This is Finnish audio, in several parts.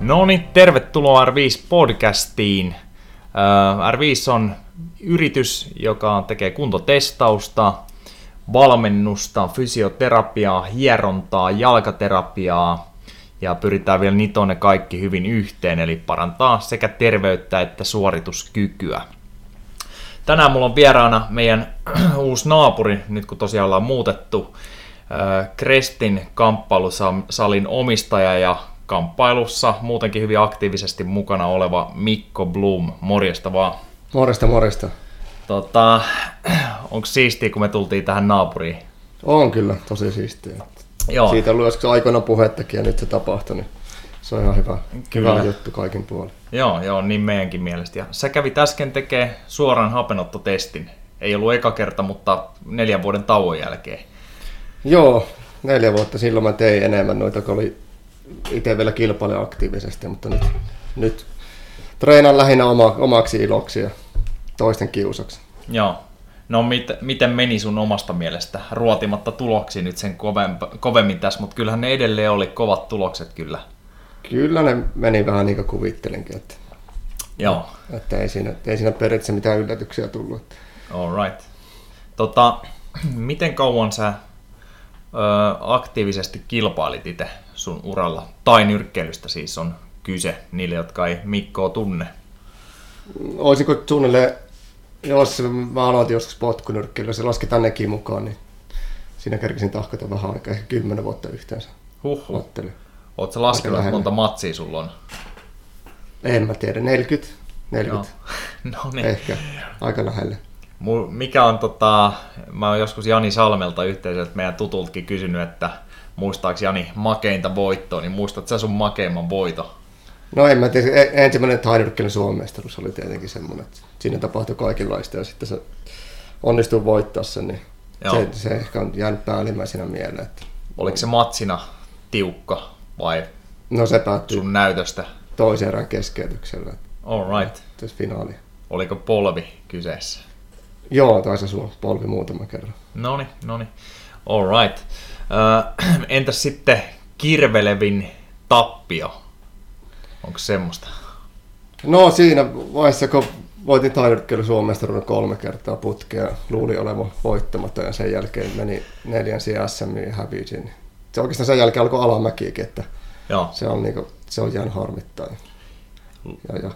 No niin, tervetuloa R5-podcastiin. Äh, R5 on yritys, joka tekee kuntotestausta, valmennusta, fysioterapiaa, hierontaa, jalkaterapiaa ja pyritään vielä nitoon ne kaikki hyvin yhteen, eli parantaa sekä terveyttä että suorituskykyä. Tänään mulla on vieraana meidän uusi naapuri, nyt kun tosiaan ollaan muutettu, äh, Krestin kamppailusalin omistaja ja kamppailussa muutenkin hyvin aktiivisesti mukana oleva Mikko Blum. Morjesta vaan. Morjesta, morjesta. Tota, onko siistiä, kun me tultiin tähän naapuriin? On kyllä, tosi siistiä. Joo. Siitä on joskus aikoina puhettakin ja nyt se tapahtui, niin se on ihan hyvä, kyllä. hyvä juttu kaikin puolin. Joo, joo, niin meidänkin mielestä. Ja sä kävit äsken tekee suoran hapenottotestin. Ei ollut eka kerta, mutta neljän vuoden tauon jälkeen. Joo, neljä vuotta silloin mä tein enemmän noita, kun oli itse vielä kilpailen aktiivisesti, mutta nyt, nyt treenan lähinnä oma, omaksi iloksi ja toisten kiusaksi. Joo. No mit, miten meni sun omasta mielestä? Ruotimatta tuloksi nyt sen kovemp, kovemmin tässä, mutta kyllähän ne edelleen oli kovat tulokset kyllä. Kyllä ne meni vähän niin kuin kuvittelinkin, että, Joo. että ei, siinä, ei siinä periaatteessa mitään yllätyksiä tullut. All right. Tota, miten kauan sä aktiivisesti kilpailit itse sun uralla? Tai nyrkkeilystä siis on kyse niille, jotka ei Mikkoa tunne. Olisiko suunnilleen, jos mä aloitin joskus potkunyrkkeilyä, se lasketaan nekin mukaan, niin siinä kerkisin tahkata vähän aikaa, ehkä kymmenen vuotta yhteensä. Huhhuh. Oletko laskenut, että monta matsia sulla on? En mä tiedä, 40. 40. no niin. Ehkä, aika lähelle. Mikä on tota, mä oon joskus Jani Salmelta yhteisöltä meidän tutultkin kysynyt, että muistaaks Jani makeinta voittoa, niin muistat sä sun makeimman voito? No en mä tiedä, ensimmäinen taidurkkelin Suomen mestaruus oli tietenkin semmoinen, että siinä tapahtui kaikenlaista ja sitten se onnistui voittaa sen, niin se, se, ehkä on jäänyt päällimmäisenä mieleen. Että Oliko se matsina tiukka vai no se päättyi sun näytöstä? Toisen erän keskeytyksellä. All right. Tässä finaali. Oliko polvi kyseessä? Joo, taisi sulla polvi muutama kerran. Noni, noni. All right. Äh, entäs sitten kirvelevin tappio? Onko semmoista? No siinä vaiheessa, kun voitin taidurkkelu Suomesta kolme kertaa putkea, luuli olevan voittamaton ja sen jälkeen meni neljän sijaan SM ja hävisin. Se oikeastaan sen jälkeen alkoi alamäkiäkin, että Joo. Se, on niinku, se on jäänyt harmittaa. Ja, ja.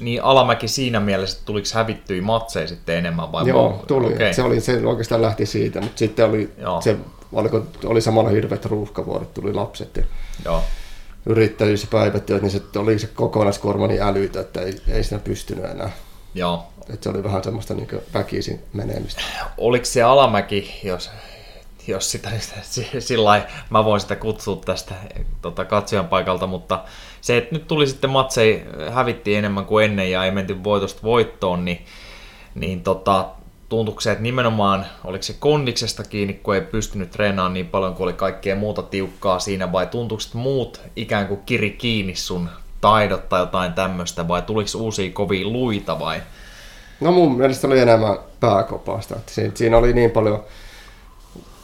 Niin alamäki siinä mielessä, että tuliko hävittyä matseja sitten enemmän vai Joo, tuli. Okay. Se, oli, se oikeastaan lähti siitä, mutta sitten oli, se, oliko, oli samalla hirveät ruuhkavuodet, tuli lapset ja Joo yrittäjyys ja päivätyöt, niin se oli se kokonaiskuorma niin älytä, että ei, ei siinä pystynyt enää. Joo. Että se oli vähän semmoista niin väkisin menemistä. Oliko se alamäki, jos, jos sitä, sillä mä voin sitä kutsua tästä tota, katsojan paikalta, mutta se, että nyt tuli sitten matsei, hävittiin enemmän kuin ennen ja ei menty voitosta voittoon, niin, niin tota, tuntuuko se, että nimenomaan, oliko se kondiksesta kiinni, kun ei pystynyt treenaamaan niin paljon kuin oli kaikkea muuta tiukkaa siinä, vai tuntuuko, että muut ikään kuin kiri kiinni sun taidot tai jotain tämmöistä, vai tuliko uusia kovia luita vai? No mun mielestä oli enemmän pääkopasta. Siinä oli niin paljon,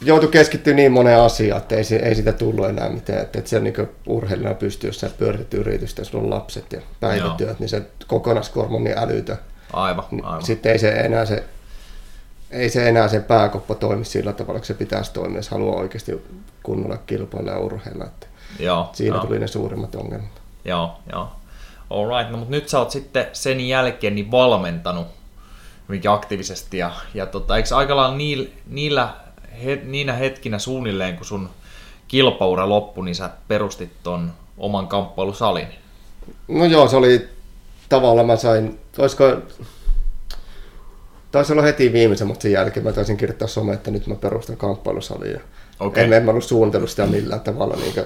joutui keskittyä niin moneen asiaan, että ei, ei sitä tullut enää mitään. Että, että siellä niin urheilijana pystyy, jos sä pyörität yritystä, jos on lapset ja päivätyöt, Joo. niin se kokonaiskuorma on niin älytä. Aivan, aivan. Sitten ei se enää se ei se enää sen pääkoppa toimi sillä tavalla, että se pitäisi toimia, jos haluaa oikeasti kunnolla kilpailla ja urheilla. Että joo, siinä joo. tuli ne suurimmat ongelmat. Joo, joo. Alright, no mutta nyt sä oot sitten sen jälkeen niin valmentanut hyvinkin aktiivisesti ja, ja tota, eikö aika lailla niillä, niillä he, niinä hetkinä suunnilleen, kun sun kilpaura loppui, niin sä perustit ton oman kamppailusalin? No joo, se oli tavallaan mä sain, olisiko taisi olla heti viimeisen mutta sen jälkeen mä taisin kirjoittaa some, että nyt mä perustan kamppailusalia. Okay. En, en mä ollut suunnitellut sitä millään tavalla niin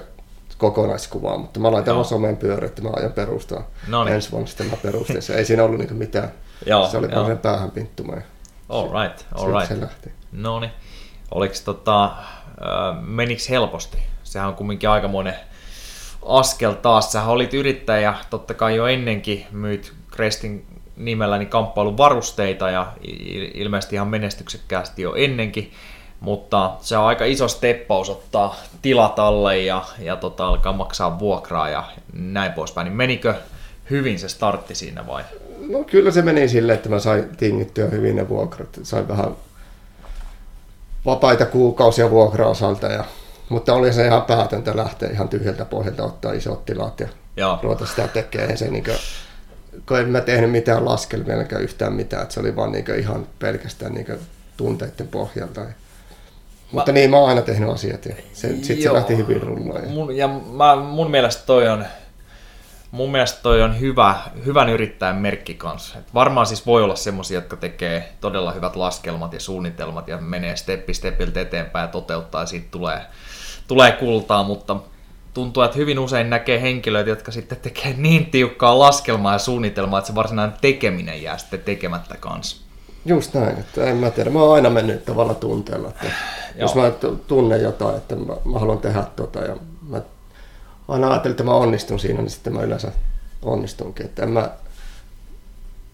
kokonaiskuvaa, mutta mä laitan vaan someen pyörä, että mä aion perustaa no niin. ensi vuonna sitten mä perustin se. Ei siinä ollut niin mitään. Joo, se oli vaan sen päähän pinttuma. All right, all right. Se lähti. No niin. Oliko tota, menikö helposti? Sehän on kumminkin aikamoinen askel taas. Sähän olit yrittäjä, totta kai jo ennenkin myyt Krestin nimelläni kamppailuvarusteita ja ilmeisesti ihan menestyksekkäästi jo ennenkin. mutta se on aika iso steppaus ottaa tilat alle ja, ja tota, alkaa maksaa vuokraa ja näin poispäin. Niin menikö hyvin se startti siinä vai? No kyllä se meni silleen, että mä sain tingittyä hyvin ne vuokrat. Sain vähän vapaita kuukausia vuokra-osalta. Ja, mutta oli se ihan päätöntä lähteä ihan tyhjältä pohjalta ottaa isot tilat ja Joo. ruveta sitä tekemään. Se niin kuin, kun en mä tehnyt mitään laskelmia yhtään mitään, että se oli vaan niin ihan pelkästään niin tunteiden pohjalta. Mutta mä, niin, mä oon aina tehnyt asiat ja sitten se lähti hyvin rullaan. Mun, ja mä, mun mielestä toi on, mun mielestä toi on hyvä, hyvän yrittäjän merkki kanssa. Et varmaan siis voi olla semmoisia, jotka tekee todella hyvät laskelmat ja suunnitelmat ja menee steppi steppiltä eteenpäin ja toteuttaa ja siitä tulee, tulee kultaa, mutta tuntuu, että hyvin usein näkee henkilöitä, jotka sitten tekee niin tiukkaa laskelmaa ja suunnitelmaa, että se varsinainen tekeminen jää sitten tekemättä kanssa. Just näin, että en mä tiedä. Mä oon aina mennyt tavalla tunteella, että jos mä tunnen jotain, että mä, mä haluan tehdä tota ja mä aina ajattelin, että mä onnistun siinä, niin sitten mä yleensä onnistunkin. Että en mä,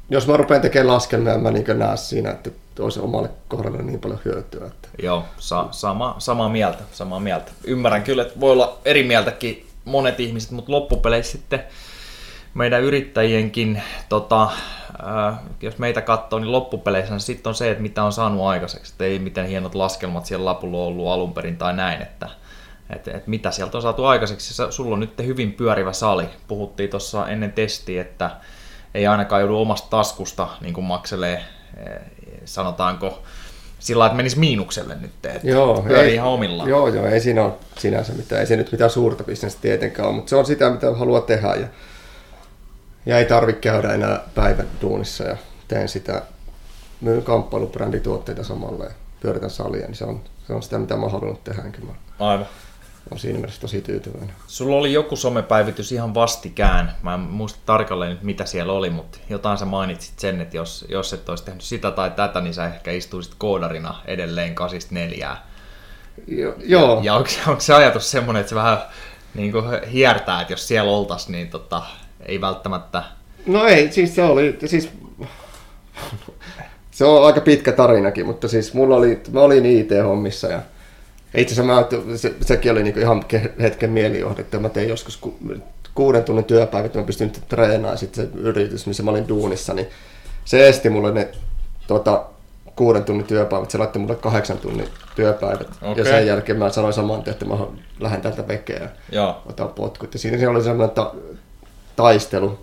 jos mä rupean tekemään laskelmia, mä niin näe siinä, että olisi omalle kohdalle niin paljon hyötyä. Että... Joo, sa- sama, samaa mieltä, samaa mieltä. Ymmärrän kyllä, että voi olla eri mieltäkin monet ihmiset, mutta loppupeleissä sitten meidän yrittäjienkin, tota, äh, jos meitä katsoo, niin loppupeleissä niin sitten on se, että mitä on saanut aikaiseksi. Että ei miten hienot laskelmat siellä lapulla on ollut alun perin tai näin, että et, et mitä sieltä on saatu aikaiseksi. Sulla on nyt hyvin pyörivä sali. Puhuttiin tuossa ennen testiä, että ei ainakaan joudu omasta taskusta niin kuin makselee, eh, sanotaanko, sillä että menisi miinukselle nyt, että joo, ei, ihan omillaan. Joo, joo, ei siinä ole sinänsä mitään, ei se nyt mitään suurta bisnestä tietenkään ole, mutta se on sitä, mitä haluaa tehdä ja, ja ei tarvitse käydä enää päivän duunissa ja teen sitä, myyn kamppailubrändituotteita samalla ja pyöritän salia, niin se on, se on sitä, mitä mä halunnut tehdä. Mä Aivan on siinä mielessä tosi tyytyväinen. Sulla oli joku somepäivitys ihan vastikään. Mä en muista tarkalleen nyt mitä siellä oli, mutta jotain sä mainitsit sen, että jos, jos et olisi tehnyt sitä tai tätä, niin sä ehkä istuisit koodarina edelleen kasista neljää. Jo, joo. Ja, ja onko, onko se ajatus semmoinen, että se vähän niin kuin hiertää, että jos siellä oltaisiin, niin tota, ei välttämättä... No ei, siis se oli, siis se on aika pitkä tarinakin, mutta siis mulla oli, mä olin IT-hommissa ja itse asiassa mä, se, sekin oli niinku ihan hetken mielijohde, että mä tein joskus ku, kuuden tunnin työpäivät, että mä pystyn treenaamaan sitten se yritys, missä mä olin duunissa, niin se esti mulle ne tota, kuuden tunnin työpäivät, se laittoi mulle kahdeksan tunnin työpäivät. Okay. Ja sen jälkeen mä sanoin saman tien, että mä lähden tältä vekeä ja otan potkut. Ja siinä oli sellainen ta- taistelu,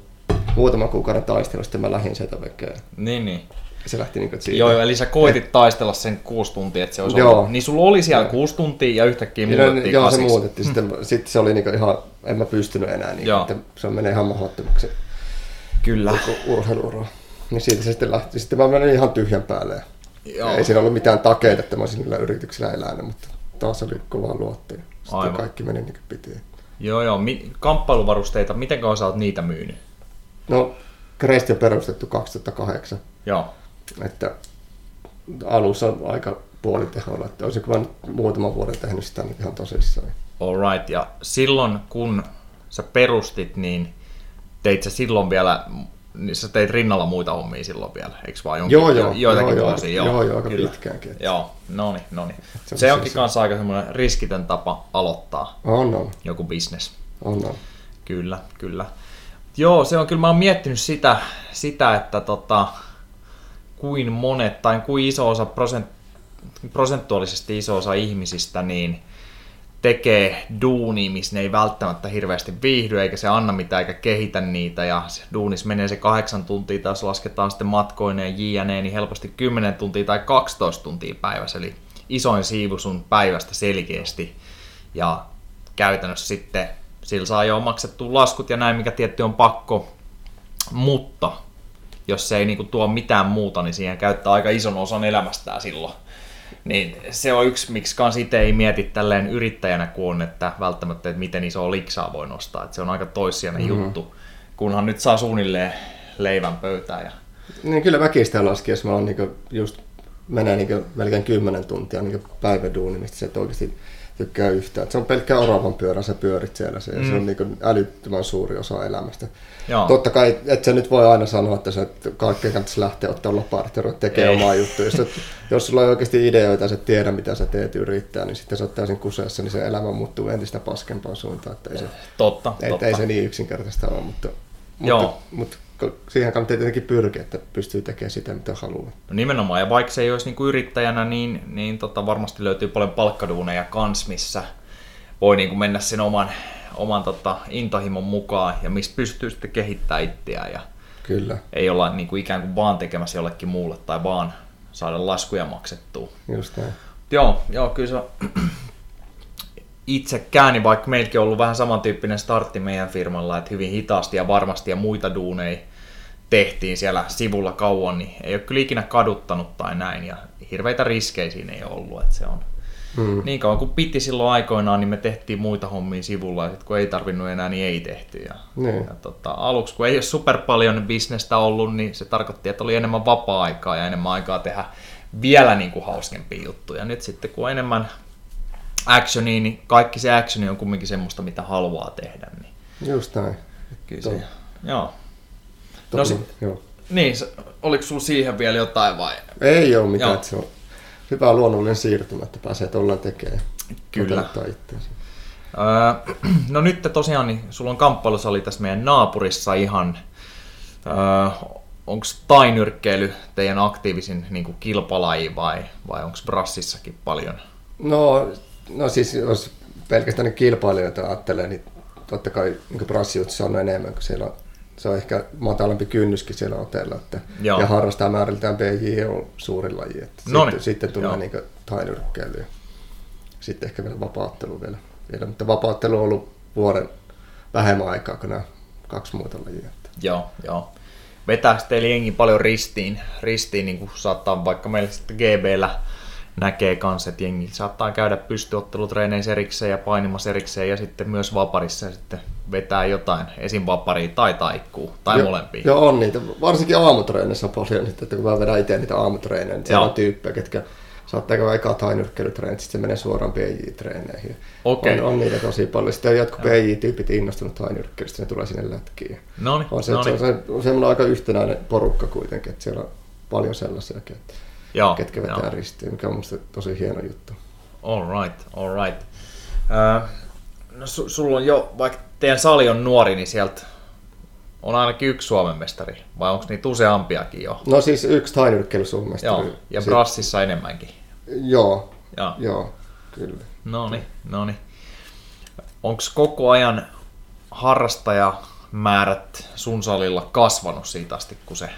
muutaman kuukauden taistelu, sitten mä lähdin sieltä vekeä. Niin, niin se lähti niin siitä. Joo, eli sä koitit taistella sen kuusi tuntia, että se olisi joo. ollut. Niin sulla oli siellä kuusi tuntia ja yhtäkkiä muutettiin Joo, kasiksi. se muutettiin. Sitten, mm. sitten se oli niin ihan, en mä pystynyt enää, niin, joo. että se menee ihan mahdottomaksi. Kyllä. Urheiluura. Niin siitä se sitten lähti. Sitten mä menin ihan tyhjän päälle. Joo. Ei siinä ollut mitään takeita, että mä olisin niillä yrityksillä elänyt, mutta taas oli kova luotto. Sitten Aivan. kaikki meni niin kuin piti. Joo, joo. Kamppailuvarusteita, miten kauan sä oot niitä myynyt? No, Kresti on perustettu 2008. Joo. Että alussa on aika puoliteholla, että olisinko vain muutaman vuoden tehnyt sitä nyt ihan tosissaan. right, ja silloin kun sä perustit, niin teit sä silloin vielä, niin sä teit rinnalla muita hommia silloin vielä, eikö vaan jonkin, joo, joo, joitakin joo, vuosia? Joo, joo, joo aika kyllä. pitkäänkin. Että... Joo, no niin, no niin. Se, se onkin kanssa aika semmoinen riskitön tapa aloittaa on, on. joku business. On, on. Kyllä, kyllä. Joo, se on kyllä, mä oon miettinyt sitä, sitä että tota, kuin monet tai kuin iso osa prosent, prosentuaalisesti iso osa ihmisistä niin tekee duunia, missä ne ei välttämättä hirveästi viihdy, eikä se anna mitään, eikä kehitä niitä, ja se duunis menee se kahdeksan tuntia, tai jos lasketaan sitten matkoineen jne, niin helposti 10 tuntia tai 12 tuntia päivässä, eli isoin siivu sun päivästä selkeästi, ja käytännössä sitten sillä saa jo maksettua laskut ja näin, mikä tietty on pakko, mutta jos se ei niinku tuo mitään muuta, niin siihen käyttää aika ison osan elämästään silloin. Niin se on yksi, miksi kans itse ei mieti tälleen yrittäjänä, kun on, että välttämättä, että miten iso liksaa voi nostaa. Että se on aika toissijainen mm-hmm. juttu, kunhan nyt saa suunnilleen leivän pöytään. Ja... Niin kyllä mäkin sitä laskin, jos mä oon niinku just menee niin melkein 10 tuntia niin päiväduuni, mistä se oikeasti tykkää yhtään. Se on pelkkä oravan pyörä, sä pyörit siellä. Se, mm. se on niin älyttömän suuri osa elämästä. Joo. Totta kai, et sä nyt voi aina sanoa, että, sä, että kaikkea kannattaisi lähteä ottaa loparit ja tekee omaa juttua. Jos, jos sulla on oikeasti ideoita ja sä tiedä, mitä sä teet yrittää, niin sitten sä oot täysin kuseessa, niin se elämä muuttuu entistä paskempaan suuntaan. Että ei se, totta, ei, totta. ei se niin yksinkertaista ole, mutta, Joo. mutta, mutta siihen kannattaa tietenkin pyrkiä, että pystyy tekemään sitä, mitä haluaa. No nimenomaan, ja vaikka se ei olisi niin kuin yrittäjänä, niin, niin tota, varmasti löytyy paljon palkkaduuneja kans, missä voi niin kuin mennä sen oman, oman tota, intohimon mukaan ja missä pystyy sitten kehittämään itseään. Ja Kyllä. Ei olla niin kuin ikään kuin vaan tekemässä jollekin muulle tai vaan saada laskuja maksettua. Just näin. Joo, joo kyllä se itsekään, niin vaikka meilläkin on ollut vähän samantyyppinen startti meidän firmalla, että hyvin hitaasti ja varmasti ja muita duuneja tehtiin siellä sivulla kauan, niin ei ole kyllä ikinä kaduttanut tai näin, ja hirveitä riskejä siinä ei ollut, että se on mm. niin kauan kuin piti silloin aikoinaan, niin me tehtiin muita hommia sivulla, ja sitten kun ei tarvinnut enää, niin ei tehty. Ja, mm. ja tota, aluksi, kun ei ole super paljon bisnestä ollut, niin se tarkoitti, että oli enemmän vapaa-aikaa ja enemmän aikaa tehdä vielä niin kuin hauskempia juttuja. Nyt sitten kun on enemmän actionia, niin kaikki se actioni on kumminkin semmoista, mitä haluaa tehdä. Niin Just näin. Kyllä se, joo. No, si- joo. Niin, oliko sulla siihen vielä jotain vai? Ei ole mitään, se on hyvä luonnollinen siirtymä, että pääsee tuolla tekemään. Kyllä. Öö, no nyt tosiaan, niin sulla on kamppailusali tässä meidän naapurissa ihan. Öö, onko tainyrkkeily teidän aktiivisin niin kuin kilpalaji vai, vai onko brassissakin paljon? No, no siis jos pelkästään kilpailijoita ajattelee, niin totta kai niin brassijutsissa on enemmän, kun siellä on se on ehkä matalampi kynnyskin siellä otella. Että, ja harrastaa määriltään BJ on suuri laji. Että sitten, sitten tulee niin tainyrkkeily ja sitten ehkä vielä vapaattelu vielä. vielä. Mutta vapaattelu on ollut vuoden vähemmän aikaa kuin nämä kaksi muuta lajia. Joo, joo. Vetääkö teillä jengi paljon ristiin, ristiin niin kuin saattaa vaikka meillä sitten GBllä näkee kanssa, että jengi saattaa käydä pystyottelutreeneissä erikseen ja painimassa erikseen ja sitten myös vaparissa ja sitten vetää jotain, esim. vaparia tai taikkuu tai jo, molempia. Joo, on niitä. Varsinkin aamutreeneissä on paljon, että kun mä vedän itse niitä aamutreenejä, niin siellä on tyyppejä, ketkä saattaa käydä eka tainyrkkeilytreenit, sitten se menee suoraan PJ-treeneihin. Okay. On, on, niitä tosi paljon. Sitten on jotkut PJ-tyypit innostunut tainyrkkeilystä, ne tulee sinne lätkiin. Noniin, on se, se, se, on semmoinen aika yhtenäinen porukka kuitenkin, että siellä on paljon sellaisia, ketkä Joo, ketkä vetää joo. ristiin, mikä on musta tosi hieno juttu. All right, all right. Uh, no, su- sulla on jo, vaikka teidän sali on nuori, niin sieltä on ainakin yksi Suomen mestari, vai onko niitä useampiakin jo? No siis yksi tainyrkkeily Suomen mestari. Joo, ja brassissa enemmänkin. Joo, joo, joo kyllä. No niin, no niin. Onko koko ajan harrastajamäärät sun salilla kasvanut siitä asti, kun se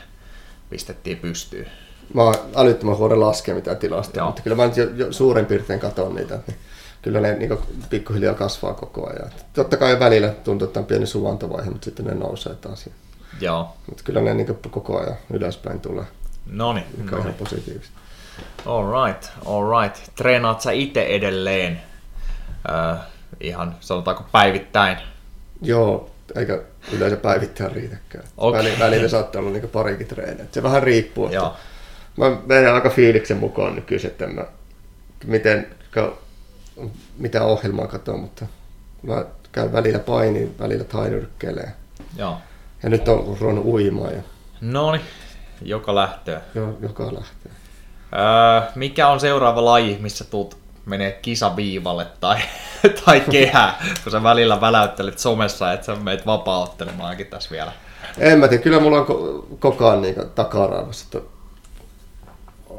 pistettiin pystyyn? mä oon älyttömän huono laskea mitään tilastoja, mutta kyllä mä nyt jo, jo suurin piirtein katson niitä. Niin kyllä ne niin pikkuhiljaa kasvaa koko ajan. Totta kai välillä tuntuu, että on pieni suvantovaihe, mutta sitten ne nousee taas. Joo. Mutta kyllä ne niin koko ajan ylöspäin tulee. No niin. Mikä on ihan positiivista. All right, all right. Treenaat sä itse edelleen äh, ihan sanotaanko päivittäin? Joo, eikä yleensä päivittäin riitäkään. Okay. Välillä, välillä saattaa olla niin parikin treenejä. Se vähän riippuu, että Joo mä menen aika fiiliksen mukaan nykyisin, että mä, miten, mitä ohjelmaa katson, mutta mä käyn välillä painiin, välillä tainyrkkeilee. Joo. Ja nyt on ruvennut uimaan. Ja... No niin, joka lähtöä. Joo, joka lähtöä. Öö, mikä on seuraava laji, missä tuut menee kisaviivalle tai, tai kehä, kun sä välillä väläyttelet somessa, että sä meet vapaa-ottelemaankin tässä vielä? En mä tiedä, kyllä mulla on koko ajan niin takaraivassa, että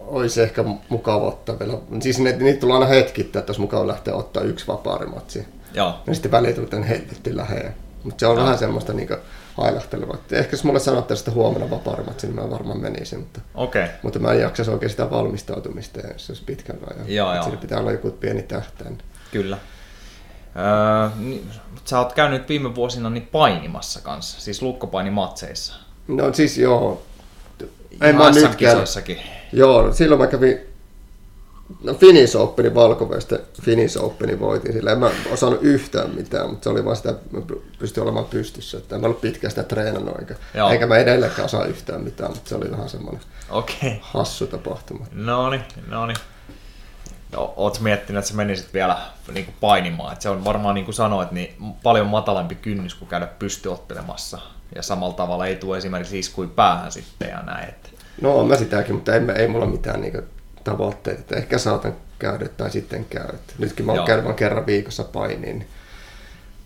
olisi ehkä mukava ottaa vielä. Siis ne, niitä tulee aina hetkittäin, että olisi mukava lähteä ottaa yksi vapaarimatsi. Joo. Ja sitten välillä tulee helvetti lähellä. Mutta se on Joo. vähän semmoista niinku hailahtelua. Ehkä jos mulle sanottaisiin, että huomenna vapaarimatsi, niin mä varmaan menisin. Mutta, okay. mutta mä en jaksaisi oikein sitä valmistautumista, jos se olisi pitkän ajan. Joo, joo. Siinä pitää olla joku pieni tähtäin. Kyllä. Öö, niin, sä oot käynyt viime vuosina niin painimassa kanssa, siis lukkopainimatseissa. No siis joo. Ei mä nyt kisoissakin. Joo, silloin mä kävin No Finnish Openin valkovestä Finnish Openin voitin sillä. En mä osannut yhtään mitään, mutta se oli vaan sitä, mä pystyin olemaan pystyssä. Että en mä ollut pitkään sitä treenannut, eikä, eikä mä edelleenkään osaa yhtään mitään, mutta se oli vähän semmoinen okay. hassu tapahtuma. No niin, no niin. Oot miettinyt, että sä menisit vielä niin kuin painimaan. Että se on varmaan niin kuin sanoit, niin paljon matalampi kynnys kuin käydä pystyottelemassa. Ja samalla tavalla ei tule esimerkiksi iskui päähän sitten ja näin. Että... No on mä sitäkin, mutta ei, ei mulla mitään niin tavoitteita. Että ehkä saatan käydä tai sitten käy. Nytkin mä oon käynyt kerran viikossa painiin. Niin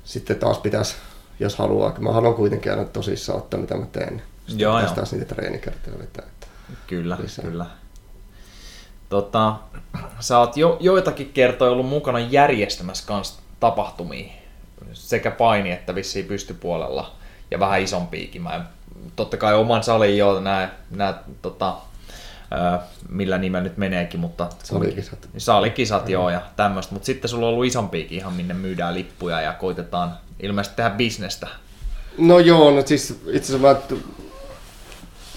sitten taas pitäisi, jos haluaa. Mä haluan kuitenkin aina tosissaan ottaa, mitä mä teen. Sitten joo, joo. taas niitä treenikertoja vetää. Kyllä, lisää. kyllä. Tota, sä oot jo, joitakin kertoja ollut mukana järjestämässä kans tapahtumia, sekä paini että vissiin pystypuolella, ja vähän isompiikin. Mä totta kai oman salin jo nää, nää tota, millä nimellä nyt meneekin, mutta... Salikisat. Salikisat, joo, ja tämmöistä. Mutta sitten sulla on ollut isompiakin ihan, minne myydään lippuja ja koitetaan ilmeisesti tehdä bisnestä. No joo, no siis itse asiassa mä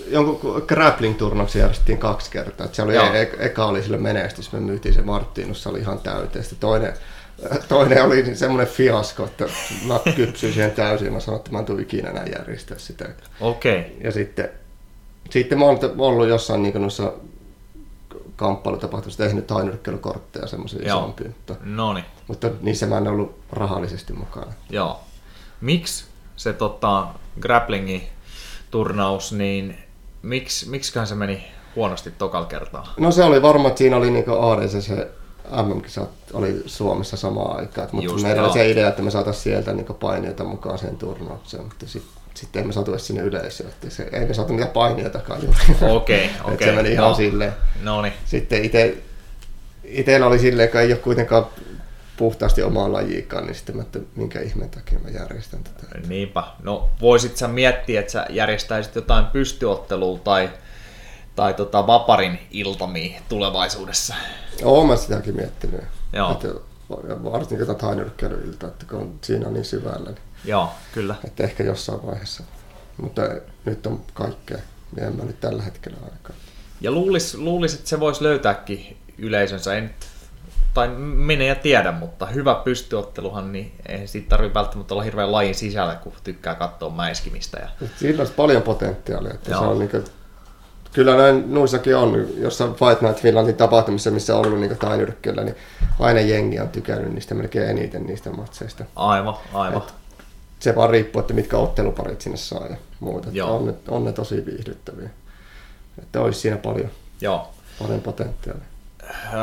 jonkun grappling-turnauksen järjestettiin kaksi kertaa. Et se oli e- e- eka oli sille menestys, me myytiin se Martinus, se oli ihan täyteen. Sitten toinen, toinen oli semmoinen fiasko, että mä kypsyin siihen täysin. Mä sanoin, että mä en tule ikinä enää järjestää sitä. Okei. Okay. Ja sitten, sitten mä oon ollut jossain niin noissa kamppailutapahtumissa tehnyt tainyrkkeilykortteja semmoisia isompia. Mutta, Noniin. mutta niissä mä en ollut rahallisesti mukana. Joo. Miksi se tota, grapplingi turnaus, niin miksi, miksiköhän se meni huonosti tokalla kertaa? No se oli varma, että siinä oli niin ADC se MM-kisat oli Suomessa samaan aikaan. Mutta meillä joo. oli se idea, että me saataisiin sieltä niin paineita mukaan sen turnaukseen, mutta sitten sitten emme saatu edes sinne yleisöön. Että se, ei me saatu mitään painijoitakaan juuri. Okei, okay, okei. Okay. se meni ihan no. silleen. No niin. Sitten itse, itsellä oli silleen, että ei ole kuitenkaan puhtaasti omaa lajiikaan, niin sitten mä että minkä ihmeen takia mä järjestän tätä. Niinpä. No voisit sä miettiä, että sä järjestäisit jotain pystyottelua tai, tai tota vaparin iltamia tulevaisuudessa? Oon mä sitäkin miettinyt. Joo. Että varsinkin tätä tainyrkkeilyilta, että kun siinä on niin syvällä. Niin Joo, kyllä. Että ehkä jossain vaiheessa. Mutta nyt on kaikkea. Niin en mä nyt tällä hetkellä aikaa. Ja luulis, luulis, että se voisi löytääkin yleisönsä. En tai mene ja tiedä, mutta hyvä pystyotteluhan, niin ei siitä tarvitse välttämättä olla hirveän lajin sisällä, kun tykkää katsoa mäiskimistä. Ja... Siinä on paljon potentiaalia. Että se on niin kuin, kyllä näin nuissakin on, jossain Fight Night Finlandin tapahtumissa, missä on ollut niin tainyrkkeellä, niin aina jengi on tykännyt niistä melkein eniten niistä matseista. Aivan, aivan. Et se vaan riippuu, että mitkä otteluparit sinne saa ja muuta. On, ne, on ne tosi viihdyttäviä. Että olisi siinä paljon, Joo. paljon potentiaalia.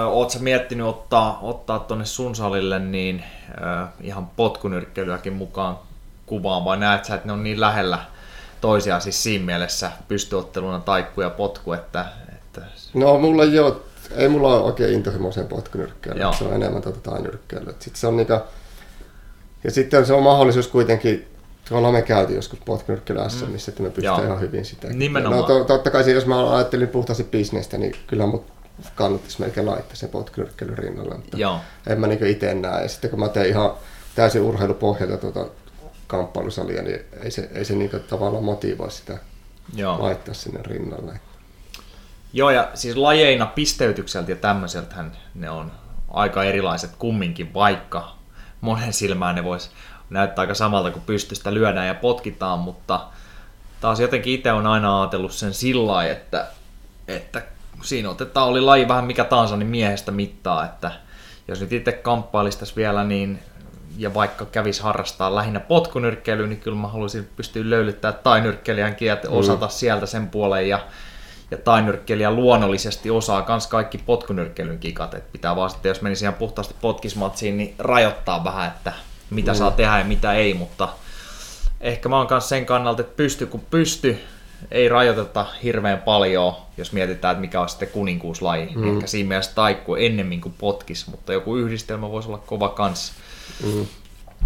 Oletko miettinyt ottaa, ottaa tuonne sun salille niin äh, ihan potkunyrkkeilyäkin mukaan kuvaan, vai näet sä, että ne on niin lähellä toisiaan siis siinä mielessä pystyotteluna taikku ja potku, että... että... No mulla ei ole, ei mulla ole oikein intohimoiseen potkunyrkkeilyyn, se on enemmän tuota tainyrkkeilyä. Sitten se on niitä, ja sitten se on mahdollisuus kuitenkin ollaan me käyty joskus potkunyrkkeily mm. missä että me pystytään ihan hyvin sitä. Nimenomaan. No, to, totta kai jos mä ajattelin puhtaasti bisnestä, niin kyllä mut kannattaisi melkein laittaa sen potkunyrkkeilyn rinnalle. Mutta Joo. en mä niin itse näe. Ja sitten kun mä teen ihan täysin urheilupohjalta tuota kamppailusalia, niin ei se, ei se niin tavallaan motivoi sitä Joo. laittaa sinne rinnalle. Joo, ja siis lajeina pisteytykseltä ja tämmöiseltähän ne on aika erilaiset kumminkin, vaikka monen silmään ne vois näyttää aika samalta kuin pystystä lyödään ja potkitaan, mutta taas jotenkin itse on aina ajatellut sen sillä että, että siinä otetaan, oli laji vähän mikä tahansa, niin miehestä mittaa, että jos nyt itse kamppailistaisi vielä, niin ja vaikka kävis harrastaa lähinnä potkunyrkkeilyä, niin kyllä mä haluaisin pystyä löylyttämään tainyrkkeilijänkin ja mm. osata mm. sieltä sen puolen ja, ja tainyrkkeilijä luonnollisesti osaa myös kaikki potkunyrkkeilyn kikat, että pitää vaan sitten, jos menisi ihan puhtaasti potkismatsiin, niin rajoittaa vähän, että mitä mm. saa tehdä ja mitä ei, mutta ehkä mä oon kanssa sen kannalta, että pysty kun pysty, ei rajoiteta hirveän paljon, jos mietitään, että mikä on sitten kuninkuuslaji. Mm. Ehkä siinä mielessä taikku ennemmin kuin potkis, mutta joku yhdistelmä voisi olla kova kans. Mm.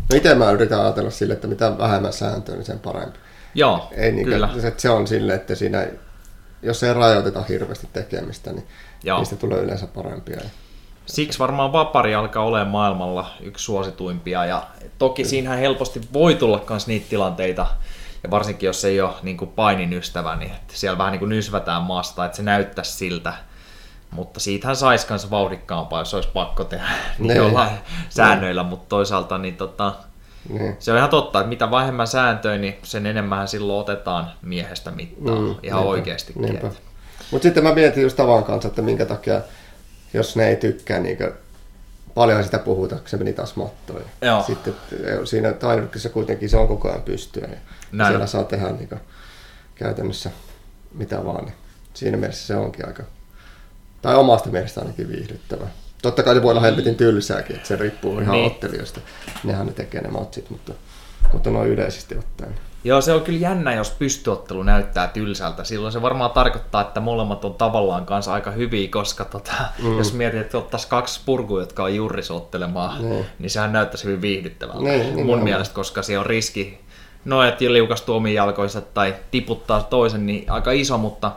No itse mä yritän ajatella sille, että mitä vähemmän sääntöä, niin sen parempi. Joo, ei niin, kyllä. Että se on sille, että siinä, jos ei rajoiteta hirveästi tekemistä, niin Joo. niistä tulee yleensä parempia. Siksi varmaan vapari alkaa olemaan maailmalla yksi suosituimpia ja toki siinähän helposti voi tulla myös niitä tilanteita, ja varsinkin jos ei ole niin kuin painin ystävä, niin että siellä vähän niin kuin nysvätään maasta, että se näyttäisi siltä. Mutta siitähän saisi kanssa vauhdikkaampaa, jos olisi pakko tehdä niin jollain säännöillä, ne. mutta toisaalta niin tota, ne. se on ihan totta, että mitä vähemmän sääntöjä, niin sen enemmän silloin otetaan miehestä mittaa mm, ihan niinpä, oikeasti. Mutta sitten mä mietin just tavan kanssa, että minkä takia, jos ne ei tykkää, niin paljon sitä puhutaan, kun se meni taas mattoon. Joo. Sitten siinä taidokissa kuitenkin se on koko ajan pystyä. Ja Näin. siellä saa tehdä niin käytännössä mitä vaan. Niin siinä mielessä se onkin aika, tai omasta mielestä ainakin viihdyttävä. Totta kai se voi olla helvetin tylsääkin, että se riippuu ihan niin. ottelijoista. Nehän ne tekee ne matsit, mutta, mutta noin yleisesti ottaen. Joo, se on kyllä jännä, jos pystyottelu näyttää tylsältä. Silloin se varmaan tarkoittaa, että molemmat on tavallaan kanssa aika hyviä, koska tota, mm. jos mietit, että ottaisiin kaksi purkua, jotka on juurisottelemaan, mm. niin sehän näyttäisi hyvin viihdyttävältä. Niin, niin Mun mielestä, koska se on riski, no että liukastuu omiin jalkoissa tai tiputtaa toisen, niin aika iso, mutta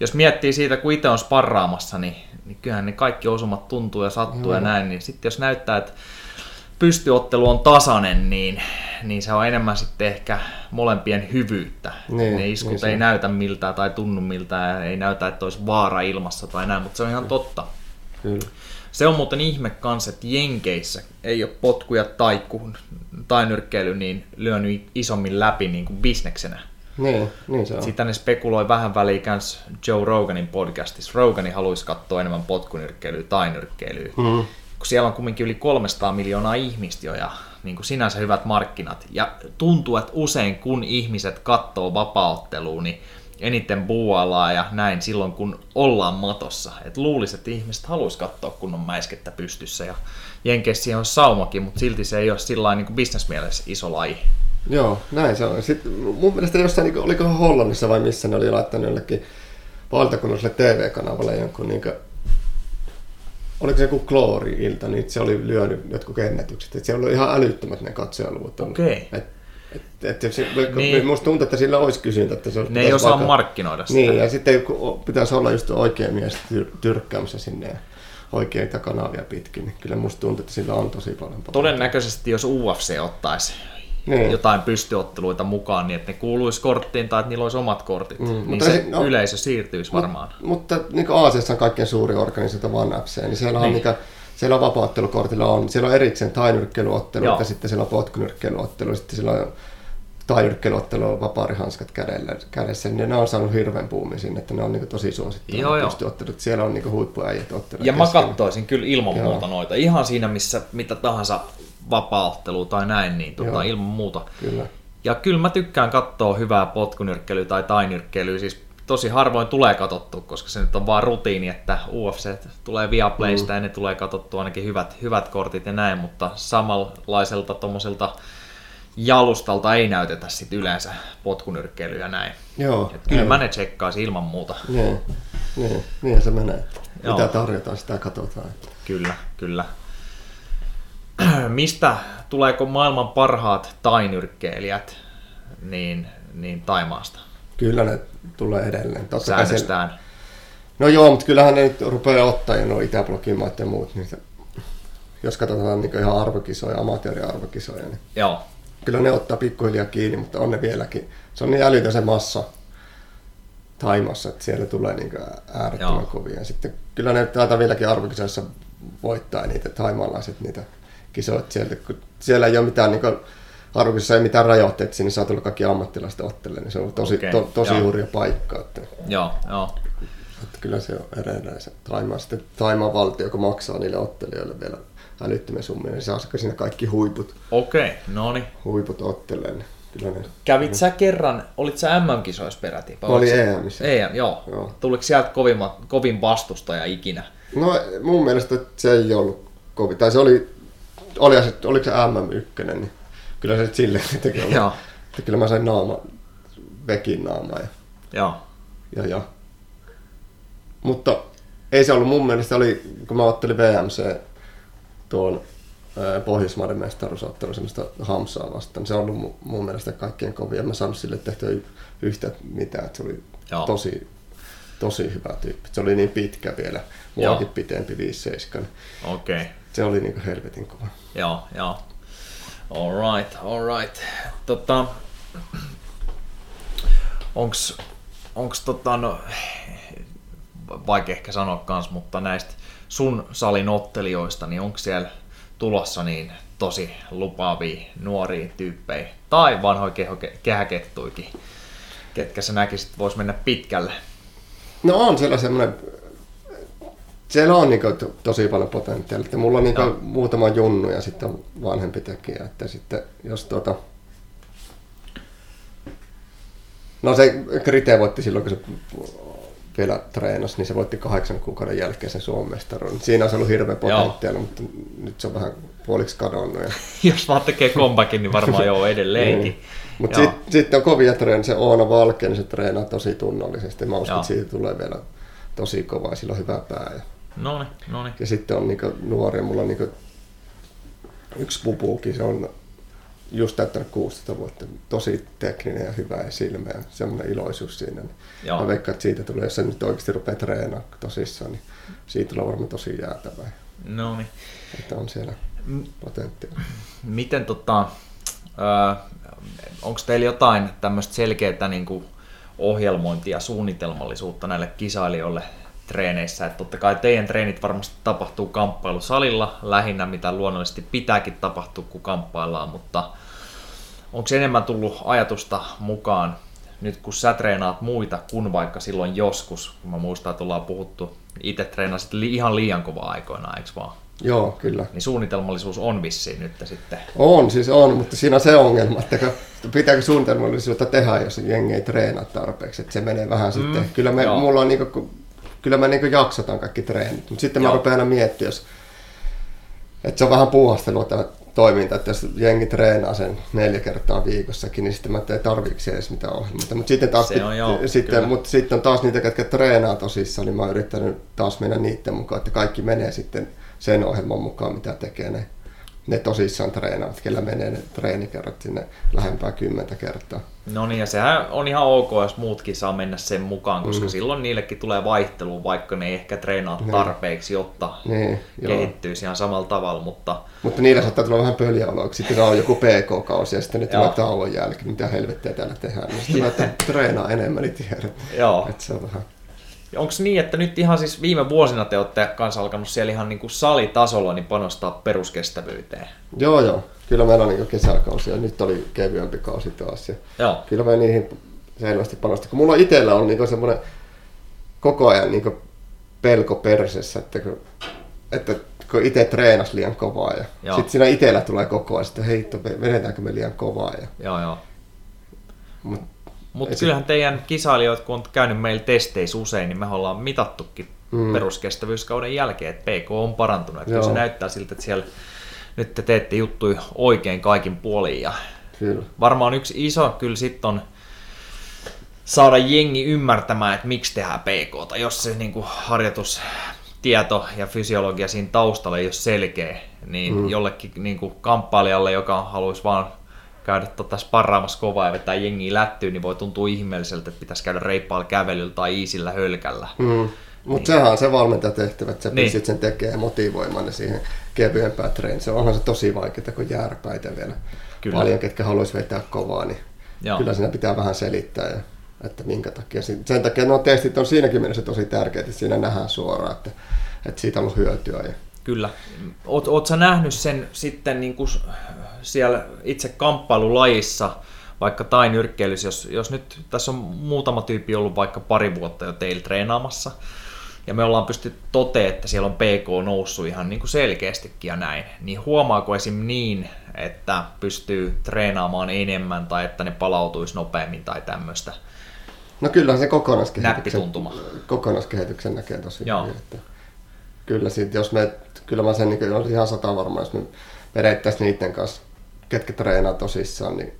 jos miettii siitä, kun itse on sparraamassa, niin, niin kyllähän ne kaikki osumat tuntuu ja sattuu mm. ja näin, niin sitten jos näyttää, että pystyottelu on tasainen, niin, niin se on enemmän sitten ehkä molempien hyvyyttä. Niin, ne iskut niin ei se. näytä miltään tai tunnu miltään ja ei näytä, että olisi vaara ilmassa tai näin, mutta se on ihan totta. Kyllä. Se on muuten ihme kanssa, että Jenkeissä ei ole potkuja tai, tai nyrkkeily niin lyönyt isommin läpi niin kuin bisneksenä. Niin, niin se on. Sitten ne spekuloi vähän väliin Joe Roganin podcastissa. Rogani haluaisi katsoa enemmän potkunyrkkeilyä tai nyrkkeilyä. Mm kun siellä on kumminkin yli 300 miljoonaa ihmistä jo ja niin kuin sinänsä hyvät markkinat. Ja tuntuu, että usein kun ihmiset katsoo vapaaottelua, niin eniten buualaa ja näin silloin, kun ollaan matossa. Et luulisi, että ihmiset haluaisi katsoa kunnon mäiskettä pystyssä ja Jenkeissä siihen on saumakin, mutta silti se ei ole sillä niin bisnesmielessä iso laji. Joo, näin se on. Sitten mun mielestä jossain, niin oliko Hollannissa vai missä ne oli laittanut jollekin valtakunnalliselle TV-kanavalle jonkun niin oliko se joku Glory-ilta, niin se oli lyönyt jotkut ennätykset. Että siellä oli ihan älyttömät ne katsojaluvut. Okei. Okay. Et, et se, niin. Musta tuntuu, että sillä olisi kysyntä. Että se ne ei osaa vaikka... markkinoida sitä. Niin, ja sitten pitäisi olla just oikea mies tyr- tyrkkäämässä sinne oikeita kanavia pitkin. Niin kyllä musta tuntuu, että sillä on tosi paljon. Todennäköisesti, jos UFC ottaisi niin. jotain pystyotteluita mukaan, niin että ne kuuluisi korttiin tai että niillä olisi omat kortit, mm, niin mutta se no, yleisö siirtyisi varmaan. Mutta, mutta niin Aasiassa on kaikkein suuri organisaatio One FC, niin siellä on niin. Mikä, siellä on vapaattelukortilla on, siellä on erikseen tainyrkkeiluottelu, ja sitten siellä on potkunyrkkeiluottelu, sitten siellä on tainyrkkeiluottelu vapaarihanskat kädellä, kädessä, niin ne on saanut hirveän puumin sinne, että ne on niin tosi suosittuja joo, pystyottelut. Siellä on niin huippuäijät ottelut. Ja kesken. mä katsoisin kyllä ilman joo. muuta noita, ihan siinä missä mitä tahansa vapaaottelua tai näin, niin tuota, ilman muuta. Kyllä. Ja kyllä mä tykkään katsoa hyvää potkunyrkkelyä tai tainyrkkelyä, siis tosi harvoin tulee katsottua, koska se nyt on vaan rutiini, että UFC tulee Viaplaysta mm. ja ne tulee katsottua ainakin hyvät, hyvät kortit ja näin, mutta samanlaiselta tuommoiselta jalustalta ei näytetä sit yleensä potkunyrkkeilyä näin. Joo. Et kyllä mä ne tsekkaisin ilman muuta. Niin, niin, niin se menee. Joo. Mitä tarjotaan, sitä katsotaan. Kyllä, kyllä. Mistä tuleeko maailman parhaat tainyrkkeilijät niin, niin Taimaasta? Kyllä ne tulee edelleen. Totta Säännöstään. Sen... No joo, mutta kyllähän ne nyt rupeaa ottaa jo nuo Itäblokin maat ja muut. Niin se... jos katsotaan niin ihan arvokisoja, amatööriarvokisoja, niin joo. kyllä ne ottaa pikkuhiljaa kiinni, mutta on ne vieläkin. Se on niin älytön se massa Taimassa, että siellä tulee niin äärettömän joo. kovia. Sitten kyllä ne taitaa vieläkin arvokisoissa voittaa niitä taimaalaiset niitä kisot sieltä, kun siellä ei ole mitään niin arvokissa ei mitään rajoitteita, sinne saa tulla kaikki ammattilaiset ottelemaan, niin se on tosi, okay. to, tosi hurja paikka. Että, joo, joo. Että kyllä se on edelleen se Taimaa, sitten Taimaan valtio, kun maksaa niille ottelijoille vielä älyttömiä summia, niin saa siinä kaikki huiput. Okei, okay, no niin. Huiput otteleen. Kyllä ne, Kävit sä kerran, olit sä MM-kisoissa peräti? Mä olin EMissä. EM, joo. joo. Tuliko sieltä kovin, kovin vastustaja ikinä? No mun mielestä se ei ollut kovin, tai se oli oli se, oliko se MM1, niin kyllä se silleen teki. Oli, Joo. Että kyllä mä sain naama, vekin naama. Ja, Joo. Ja, ja. Mutta ei se ollut mun mielestä, oli, kun mä ottelin VMC tuon Pohjoismaiden mestaruusottelu semmoista hamsaa vastaan. Se on ollut mun mielestä kaikkien kovia. Mä saanut sille tehtyä yhtä mitään. Että se oli Joo. tosi, tosi hyvä tyyppi. Se oli niin pitkä vielä. Muakin pitempi 5-7. Okei. Okay. Se oli niinku helvetin kova. Joo, joo. Alright, alright. Tota, onks, onks tota, no, vaikea ehkä sanoa kans, mutta näistä sun salin ottelijoista, niin onko siellä tulossa niin tosi lupaavia nuoria tyyppejä tai vanhoja kehäkettuikin, ketkä sä näkisit vois mennä pitkälle? No on siellä semmoinen, siellä on niin to, tosi paljon potentiaalia. Että mulla on niin muutama junnu ja sitten on vanhempi tekijä. Että sitten jos tuota, No se Krite voitti silloin, kun se vielä treenasi, niin se voitti kahdeksan kuukauden jälkeen sen Suomen mestaruuden. Siinä olisi ollut hirveä potentiaali, mutta nyt se on vähän puoliksi kadonnut. Ja... Jos vaan tekee comebackin, niin varmaan joo edelleenkin. niin. Mutta sitten sit on kovia treenejä, se Oona Valke, niin se treenaa tosi tunnollisesti. Mä uskon, että siitä tulee vielä tosi kovaa, sillä on hyvä pää. Ja, noni, noni. ja sitten on niinku nuoria, mulla on niinku yksi pupuukin, se on just täyttänyt 16 vuotta. Tosi tekninen ja hyvä ja silmä ja semmoinen iloisuus siinä. Niin Joo. Mä veikkaan, että siitä tulee, jos se nyt oikeasti rupeaa treenaamaan tosissaan, niin siitä tulee varmaan tosi jäätävää. No niin. Että on siellä potentiaalia. Miten tota, onko teillä jotain tämmöistä selkeää niin kuin ohjelmointia ja suunnitelmallisuutta näille kisailijoille treeneissä. Että totta kai teidän treenit varmasti tapahtuu kamppailusalilla lähinnä, mitä luonnollisesti pitääkin tapahtua, kun kamppaillaan, mutta onko enemmän tullut ajatusta mukaan nyt kun sä treenaat muita kuin vaikka silloin joskus, kun mä muistan, että ollaan puhuttu, itse treenasit ihan liian kovaa aikoina, eikö vaan? Joo, kyllä. Niin suunnitelmallisuus on vissiin nyt sitten. On, siis on, mutta siinä on se ongelma, että pitääkö suunnitelmallisuutta tehdä, jos jengi ei treenaa tarpeeksi, että se menee vähän mm, sitten. Kyllä me, mulla on niinku, kyllä mä niin jaksotan kaikki treenit, mutta sitten Joo. mä rupean aina miettimään, jos, että se on vähän puuhastelua tämä toiminta, että jos jengi treenaa sen neljä kertaa viikossakin, niin sitten mä teen tarviksi edes mitään ohjelmaa. Mutta sitten taas, se on, joo, sitten, mutta sitten on taas niitä, jotka treenaa tosissaan, niin mä oon yrittänyt taas mennä niiden mukaan, että kaikki menee sitten sen ohjelman mukaan, mitä tekee ne ne tosissaan treenaavat, kellä menee ne treenikerrat sinne lähempää kymmentä kertaa. No niin, ja sehän on ihan ok, jos muutkin saa mennä sen mukaan, koska mm. silloin niillekin tulee vaihtelu, vaikka ne ei ehkä treenaa niin. tarpeeksi, jotta niin, kehittyisi ihan samalla tavalla. Mutta, mutta niillä saattaa tulla vähän pöliäoloiksi, sitten on joku PK-kausi ja sitten ne tulee tauon jälkeen, mitä helvettiä täällä tehdään. Niin sitten treenaa enemmän, niin tiedät. Joo. Että se on vähän Onko niin, että nyt ihan siis viime vuosina te olette kanssa alkanut siellä ihan niin kuin salitasolla niin panostaa peruskestävyyteen? Joo, joo. Kyllä meillä on niin kesäkausi ja nyt oli kevyempi kausi taas. Ja joo. Kyllä me niihin selvästi panostaa. Kun mulla itsellä on niin semmoinen koko ajan niin pelko persessä, että kun, että kun itse treenas liian kovaa ja sitten siinä itsellä tulee koko ajan, että hei, vedetäänkö me liian kovaa. Ja, joo, joo. Mut mutta kyllähän teidän kisailijoit, kun on käynyt meillä testeissä usein, niin me ollaan mitattukin mm. peruskestävyyskauden jälkeen, että PK on parantunut. Että se näyttää siltä, että siellä nyt te teette juttuja oikein kaikin puolin. Ja kyllä. Varmaan yksi iso kyllä sitten on saada jengi ymmärtämään, että miksi tehdään PK, tai jos se niin kuin, harjoitustieto ja fysiologia siinä taustalla ei ole selkeä, niin mm. jollekin niin kuin, kamppailijalle, joka haluaisi vaan käydä tota sparraamassa kovaa ja vetää jengiä lättyyn, niin voi tuntua ihmeelliseltä, että pitäisi käydä reippaalla kävelyllä tai iisillä hölkällä. Mm. Mutta niin. sehän on se valmentajatehtävä, että sä niin. pystyt sen tekemään motivoimaan ne siihen kevyempään treeniin. Se onhan se tosi vaikeaa, kun järpäitä vielä kyllä. paljon, ketkä haluaisi vetää kovaa, niin Joo. kyllä siinä pitää vähän selittää, ja, että minkä takia. Sen takia nuo testit on siinäkin mielessä tosi tärkeitä, että siinä nähdään suoraan, että, että siitä on ollut hyötyä. Ja... Kyllä. Oot, oot sä nähnyt sen sitten niin kuin siellä itse kamppailulajissa, vaikka tai nyrkkeilys, jos, jos nyt tässä on muutama tyyppi ollut vaikka pari vuotta jo teillä treenaamassa, ja me ollaan pystytty toteamaan, että siellä on PK noussut ihan niin kuin selkeästikin ja näin, niin huomaako esim. niin, että pystyy treenaamaan enemmän tai että ne palautuisi nopeammin tai tämmöistä? No kyllä se kokonaiskehityksen, kokonaiskehityksen näkee tosi Joo. hyvin. Että kyllä siitä, jos me, kyllä mä sen niin ihan sata varma, jos me vedettäisiin niiden kanssa ketkä treenaa tosissaan, niin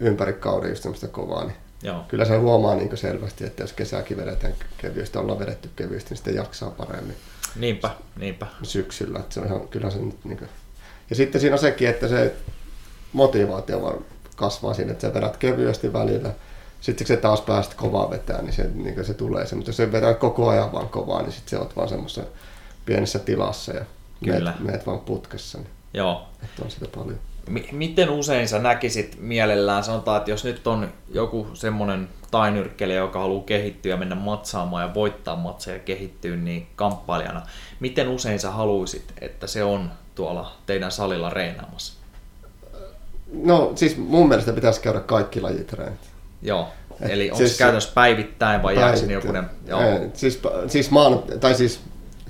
ympäri kauden just semmoista kovaa, niin Joo. kyllä se huomaa niin selvästi, että jos kesäkin vedetään kevyesti, ollaan vedetty kevyesti, niin sitten jaksaa paremmin. Niinpä, niinpä. Syksyllä, että se on ihan, kyllä se nyt niin kuin... Ja sitten siinä on sekin, että se motivaatio vaan kasvaa siinä, että sä vedät kevyesti välillä, sitten kun se taas päästä kovaa vetää, niin se, niin se tulee se. Mutta jos se vetää koko ajan vaan kovaa, niin sitten se oot vaan semmoisessa pienessä tilassa ja Kyllä. Meet, meet vaan putkessa. Niin Joo. Että on sitä paljon miten usein sä näkisit mielellään, sanotaan, että jos nyt on joku semmoinen tainyrkkelijä, joka haluaa kehittyä ja mennä matsaamaan ja voittaa matseja ja kehittyä niin kamppailijana. Miten usein sä haluaisit, että se on tuolla teidän salilla reenaamassa? No siis mun mielestä pitäisi käydä kaikki lajitreenit. Joo, Et eli onko siis, käytännössä päivittäin vai jääkö sinne jokunen? Joo. Siis, siis, maan, tai siis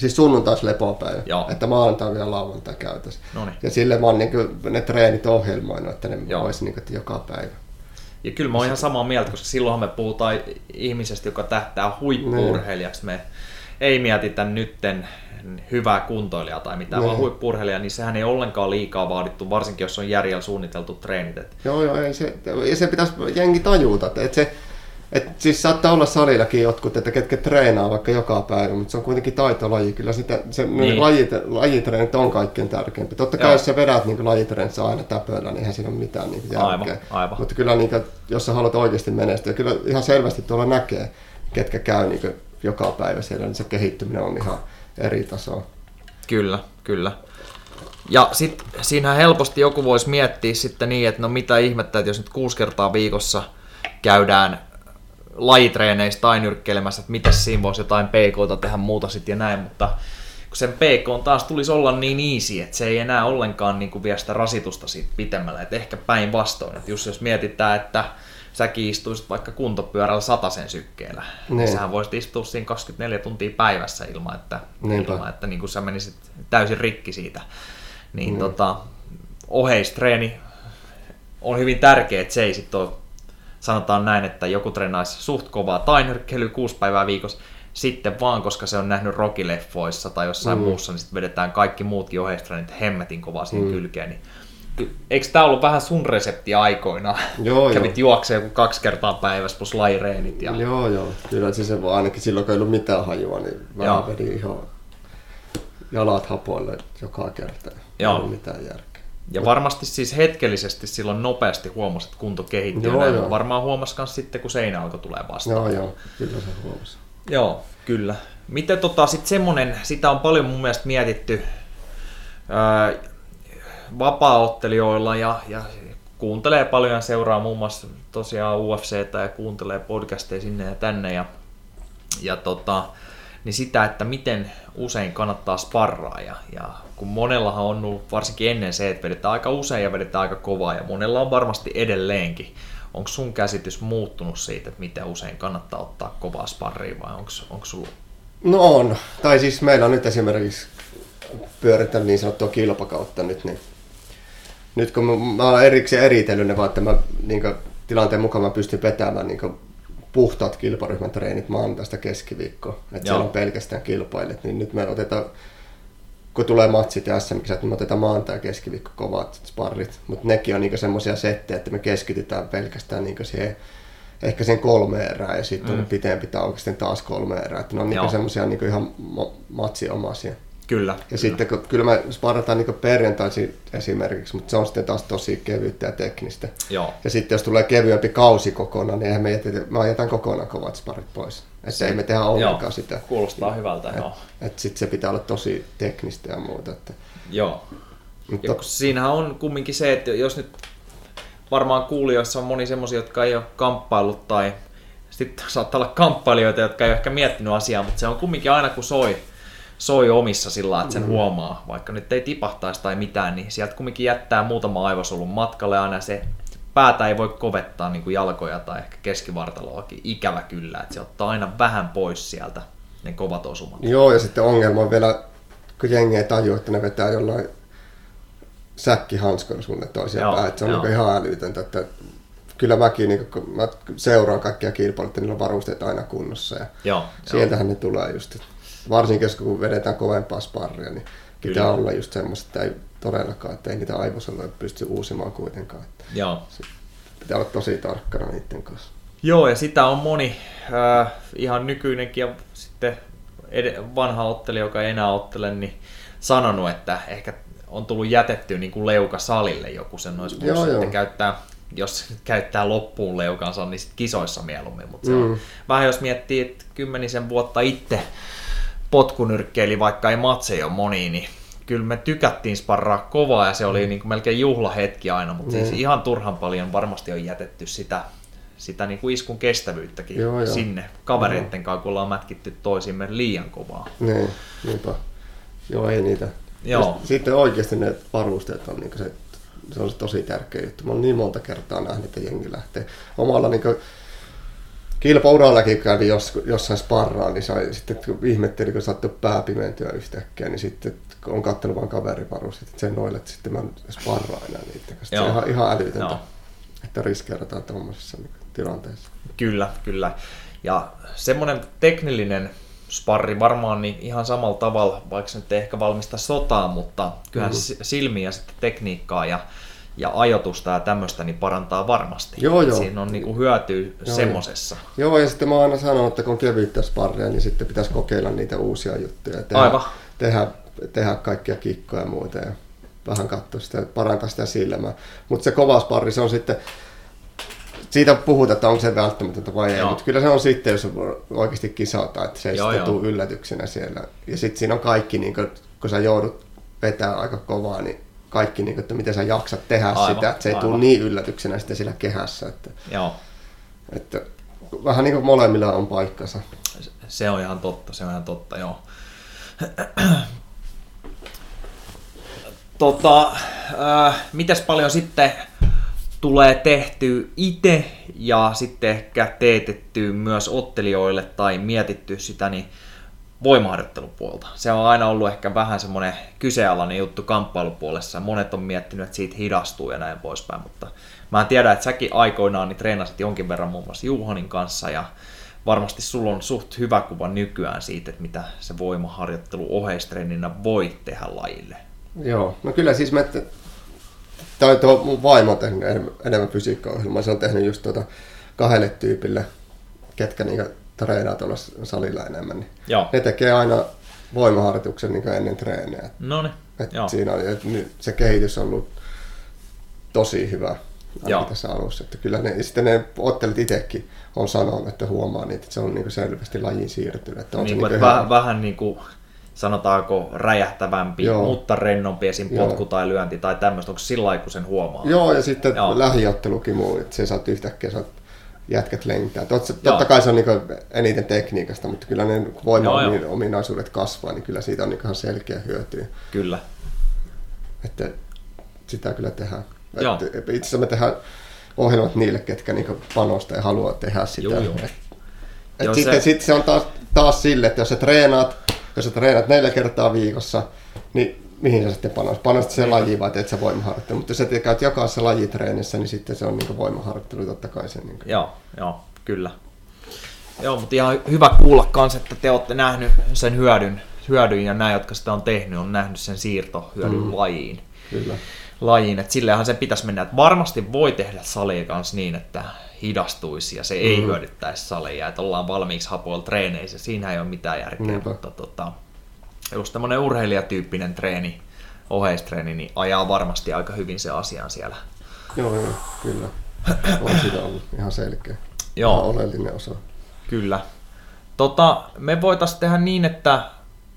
Siis sunnuntais lepopäivä, Joo. että maanantai ja lauantai käytössä. Noniin. Ja sille mä oon niin kuin, ne treenit ohjelmoinut, että ne Joo. olisi niin kuin, joka päivä. Ja kyllä mä oon ihan samaa mieltä, koska silloinhan me puhutaan ihmisestä, joka tähtää huippuurheilijaksi. Me ei mietitä nytten hyvää kuntoilijaa tai mitään, vaan huippurheilija, niin sehän ei ollenkaan liikaa vaadittu, varsinkin jos on järjellä suunniteltu treenit. Joo, joo, ei se, ja se pitäisi jengi tajuta, että se, et siis saattaa olla salillakin jotkut, että ketkä treenaa vaikka joka päivä, mutta se on kuitenkin taitolaji. Kyllä sitä, se, niin. lajit, lajitreenit on kaikkein tärkeimpi. Totta kai Joo. jos sä vedät niin lajitreenissä aina täpöllä, niin eihän siinä ole mitään niin järkeä. Aivan, aivan. Mutta kyllä niin kuin, jos sä haluat oikeasti menestyä, kyllä ihan selvästi tuolla näkee, ketkä käy niin kuin, joka päivä siellä, niin se kehittyminen on ihan eri tasoa. Kyllä, kyllä. Ja sitten siinähän helposti joku voisi miettiä sitten niin, että no mitä ihmettä, että jos nyt kuusi kertaa viikossa käydään lajitreeneistä tai nyrkkeilemässä, että miten siinä voisi jotain PKta tehdä muuta sitten ja näin, mutta kun sen PK taas tulisi olla niin easy, että se ei enää ollenkaan niin kuin vie sitä rasitusta siitä pitemmällä, että ehkä päinvastoin, että just jos mietitään, että säkin istuisit vaikka kuntopyörällä sataisen sykkeellä, niin, niin sähän voisit istua siinä 24 tuntia päivässä ilman, että, ilman, että niin kuin sä menisit täysin rikki siitä. Niin, niin. Tota, oheistreeni on hyvin tärkeä, että se ei sitten ole sanotaan näin, että joku treenaisi suht kovaa tainyrkkeilyä kuusi päivää viikossa, sitten vaan, koska se on nähnyt rokileffoissa tai jossain mm. muussa, niin sitten vedetään kaikki muutkin oheistreenit hemmetin kovaa siihen mm. kylkeen. Niin Eikö tämä ollut vähän sun resepti aikoina? Joo, Kävit joo. juokseen joku kaksi kertaa päivässä plus laireenit. Ja... Joo, joo. Kyllä se, se vaan ainakin silloin, kun ei ollut mitään hajua, niin vähän vedin ihan jalat hapoille joka kerta. Joo. Ei ollut mitään järkeä. Ja varmasti siis hetkellisesti silloin nopeasti huomasi, että kunto kehittyy. Joo, joo. Varmaan huomasi myös sitten, kun seinäalko tulee vastaan. Joo, joo, kyllä se huomasi. Joo, kyllä. Miten tota, sitten semmonen, sitä on paljon mun mielestä mietitty ää, vapaaottelijoilla ja, ja kuuntelee paljon ja seuraa muun muassa tosiaan UFCtä ja kuuntelee podcasteja sinne ja tänne ja, ja tota, niin sitä, että miten usein kannattaa sparraa. Ja, ja kun monellahan on ollut varsinkin ennen se, että vedetään aika usein ja vedetään aika kovaa, ja monella on varmasti edelleenkin. Onko sun käsitys muuttunut siitä, että miten usein kannattaa ottaa kovaa sparria vai onko sulla? No on. Tai siis meillä on nyt esimerkiksi pyörittänyt niin sanottua kilpakautta nyt, niin nyt kun mä, mä olen erikseen eritellyt ne vaan, että mä niin tilanteen mukaan mä pystyn vetämään niin puhtaat kilparyhmän treenit maanantaista keskiviikkoa. Että siellä on pelkästään kilpailijat. Niin nyt me otetaan, kun tulee matsit ja sm niin me otetaan maanantai ja keskiviikko kovat sparrit. Mutta nekin on niinku semmoisia settejä, että me keskitytään pelkästään niinku siihen ehkä sen kolme erää ja sitten mm. on pitempi tauko sitten taas kolme erää. Että ne on niinku semmoisia niinku ihan matsiomaisia. Kyllä. Ja kyllä. sitten kun, kyllä me sparataan niin perjantaisin esimerkiksi, mutta se on sitten taas tosi kevyttä ja teknistä. Joo. Ja sitten jos tulee kevyempi kausi kokonaan, niin eihän me jätetä, mä jätän kokonaan kovat sparit pois. Että ei me tehdä ollenkaan joo. sitä. Kuulostaa hyvältä, et, joo. Että sitten se pitää olla tosi teknistä ja muuta. Että. Joo. Mutta, ja siinähän on kumminkin se, että jos nyt varmaan kuulijoissa on moni semmoisia, jotka ei ole kamppaillut tai sitten saattaa olla kamppailijoita, jotka ei ole ehkä miettinyt asiaa, mutta se on kumminkin aina kun soi soi omissa sillä että sen mm. huomaa, vaikka nyt ei tipahtaisi tai mitään, niin sieltä kumminkin jättää muutama aivosolun matkalle aina se päätä ei voi kovettaa niin kuin jalkoja tai ehkä keskivartaloakin, ikävä kyllä, että se ottaa aina vähän pois sieltä ne kovat osumat. Joo, ja sitten ongelma on vielä, kun jengi ei tajua, että ne vetää jollain säkkihanskoilla sunne toisia päin, että se on niin ihan älytöntä, että kyllä mäkin niin kun mä seuraan kaikkia kilpailuja, niillä on varusteet aina kunnossa ja joo, sieltähän joo. ne tulee just, että varsinkin kun vedetään kovempaa sparria, niin pitää Kyllä. olla just semmoista, että ei todellakaan, että ei niitä aivosaloja pysty uusimaan kuitenkaan. Joo. Pitää olla tosi tarkkana niiden kanssa. Joo, ja sitä on moni äh, ihan nykyinenkin ja sitten ed- vanha ottelija, joka ei enää ottele, niin sanonut, että ehkä on tullut jätetty niin kuin leuka salille joku sen olisi joo, joo. käyttää jos käyttää loppuun leukansa, niin sit kisoissa mieluummin. Mutta se mm. on vähän jos miettii, että kymmenisen vuotta itse potkunyrkkeili, vaikka ei matseja ole moni, niin kyllä me tykättiin sparraa kovaa ja se oli mm. niin kuin melkein juhlahetki aina, mutta mm. siis ihan turhan paljon varmasti on jätetty sitä, sitä niin kuin iskun kestävyyttäkin joo, joo. sinne kavereitten kanssa, kun ollaan mätkitty toisimme liian kovaa. Niin, niinpä. Joo, ei niitä. Joo. sitten oikeasti ne varusteet on niin se, se on se tosi tärkeä juttu. Mä oon niin monta kertaa nähnyt, että jengi lähtee omalla niin kuin, kilpaurallakin kävi jos, jossain sparraa, niin sai, sitten kun ihmetteli, kun saattoi pää pimentyä yhtäkkiä, niin sitten kun on kattonut vain kaverivarustit, että sen noille, että sitten mä sparraa enää niitä, se on ihan, ihan älytöntä, Joo. että riskeerataan tuommoisessa niin tilanteessa. Kyllä, kyllä. Ja semmoinen teknillinen sparri varmaan niin ihan samalla tavalla, vaikka se nyt ei ehkä valmista sotaa, mutta kyllähän mm-hmm. silmiä sitten tekniikkaa ja ja ajotusta ja tämmöistä niin parantaa varmasti. Joo, joo. Siinä on niinku hyötyä joo, semmosessa. Joo, ja sitten mä oon aina sanonut, että kun on kevyttä sparria, niin sitten pitäisi kokeilla niitä uusia juttuja. Tehdä, Aivan. Tehdä, tehdä kaikkia kikkoja ja muuta ja vähän katsoa sitä, parantaa sitä silmää. Mutta se kova sparri, se on sitten, siitä puhutaan, että onko se välttämätöntä vai ei, mutta kyllä se on sitten, jos oikeasti kisataan, että se ei joo, sitten tule yllätyksenä siellä. Ja sitten siinä on kaikki, niin kun, kun sä joudut vetää aika kovaa, niin kaikki, niin kuin, että miten sä jaksat tehdä aivan, sitä, että se ei aivan. tule niin yllätyksenä sitten siellä kehässä. Että, Joo. että vähän niin kuin molemmilla on paikkansa. Se on ihan totta, se on ihan totta, joo. tota, äh, mitäs paljon sitten tulee tehty itse ja sitten ehkä teetetty myös ottelijoille tai mietitty sitä, niin voimaharjoittelupuolta. Se on aina ollut ehkä vähän semmoinen kyseenalainen juttu kamppailupuolessa. Monet on miettinyt, että siitä hidastuu ja näin poispäin, mutta mä tiedän, että säkin aikoinaan niin treenasit jonkin verran muun muassa Juhonin kanssa ja varmasti sulla on suht hyvä kuva nykyään siitä, että mitä se voimaharjoittelu oheistreeninä voi tehdä lajille. Joo, no kyllä siis mä, tai tuo mun vaimo on tehnyt enemmän fysiikkaohjelmaa, se on tehnyt just tuota kahdelle tyypille, ketkä niinku treenaa tuolla salilla enemmän, niin Joo. ne tekee aina voimaharjoituksen niin ennen treenejä. No niin. Siinä on, että se kehitys on ollut tosi hyvä Joo. tässä alussa. Että kyllä ne, sitten ne ottelut itsekin on sanonut, että huomaa niitä, että se on niin selvästi lajiin siirtynyt. Että on niin se kuin, niin vähän, vähän niin kuin sanotaanko räjähtävämpi, Joo. mutta rennompi esim. potku tai lyönti tai tämmöistä, onko sillä kun sen huomaa? Joo, ja sitten Joo. lähiottelukin muu, että se saat yhtäkkiä saat jätkät lentää. Totta, totta kai se on niin eniten tekniikasta, mutta kyllä ne voima-ominaisuudet kasvaa, niin kyllä siitä on niin ihan selkeä hyötyä. Kyllä. Että sitä kyllä tehdään. Joo. itse asiassa me tehdään ohjelmat niille, ketkä niin panostaa ja haluaa tehdä sitä. Joo, joo. Et, et joo, sitten, se... sitten se on taas, taas sille, että jos sä treenaat, jos sä treenaat neljä kertaa viikossa, niin mihin sä sitten panostat? Panostat sen lajiin vai teet sä voimaharjoittelu? Mutta jos sä käyt jokaisessa lajitreenissä, niin sitten se on niin voimaharjoittelu totta kai. Sen, niin Joo, joo, kyllä. Joo, mutta ihan hyvä kuulla kans, että te olette nähnyt sen hyödyn, hyödyn ja nämä, jotka sitä on tehnyt, on nähnyt sen siirtohyödyn mm. lajiin. Kyllä. Lajiin, että sillehän se pitäisi mennä, että varmasti voi tehdä salia kanssa niin, että hidastuisi ja se ei mm. hyödyttäisi salia, että ollaan valmiiksi hapoilla treeneissä, siinä ei ole mitään järkeä, Niinpä. mutta tota, just tämmöinen urheilijatyyppinen treeni, oheistreeni, niin ajaa varmasti aika hyvin se asian siellä. Joo, joo, kyllä. On sitä ollut ihan selkeä. Joo. Ihan oleellinen osa. Kyllä. Tota, me voitaisiin tehdä niin, että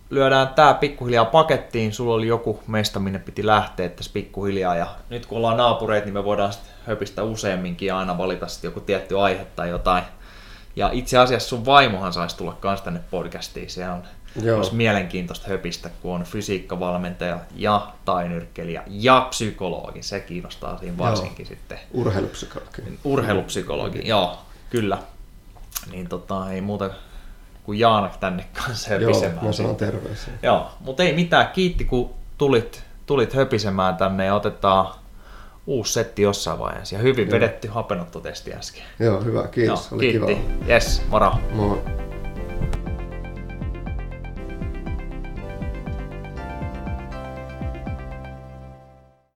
lyödään tämä pikkuhiljaa pakettiin. Sulla oli joku meistä, minne piti lähteä tässä pikkuhiljaa. Ja nyt kun ollaan naapureita, niin me voidaan sitten höpistä useamminkin ja aina valita sitten joku tietty aihe tai jotain. Ja itse asiassa sun vaimohan saisi tulla kans tänne podcastiin. Se on Joo. olisi mielenkiintoista höpistä, kun on fysiikkavalmentaja ja tainyrkkelijä ja psykologi. Se kiinnostaa siinä varsinkin joo. sitten. Urheilupsykologi. Urheilupsykologi, mm. joo, kyllä. Niin tota, ei muuta kuin Jaana tänne kanssa höpisemään. Joo, mä sanon terveisiä. Joo, mutta ei mitään. Kiitti, kun tulit, tulit höpisemään tänne ja otetaan uusi setti jossain vaiheessa. Ja hyvin Joo. vedetty hapenottotesti äsken. Joo, hyvä. Kiitos. Joo, Oli kiitti. kiva. Yes, moro. Moro.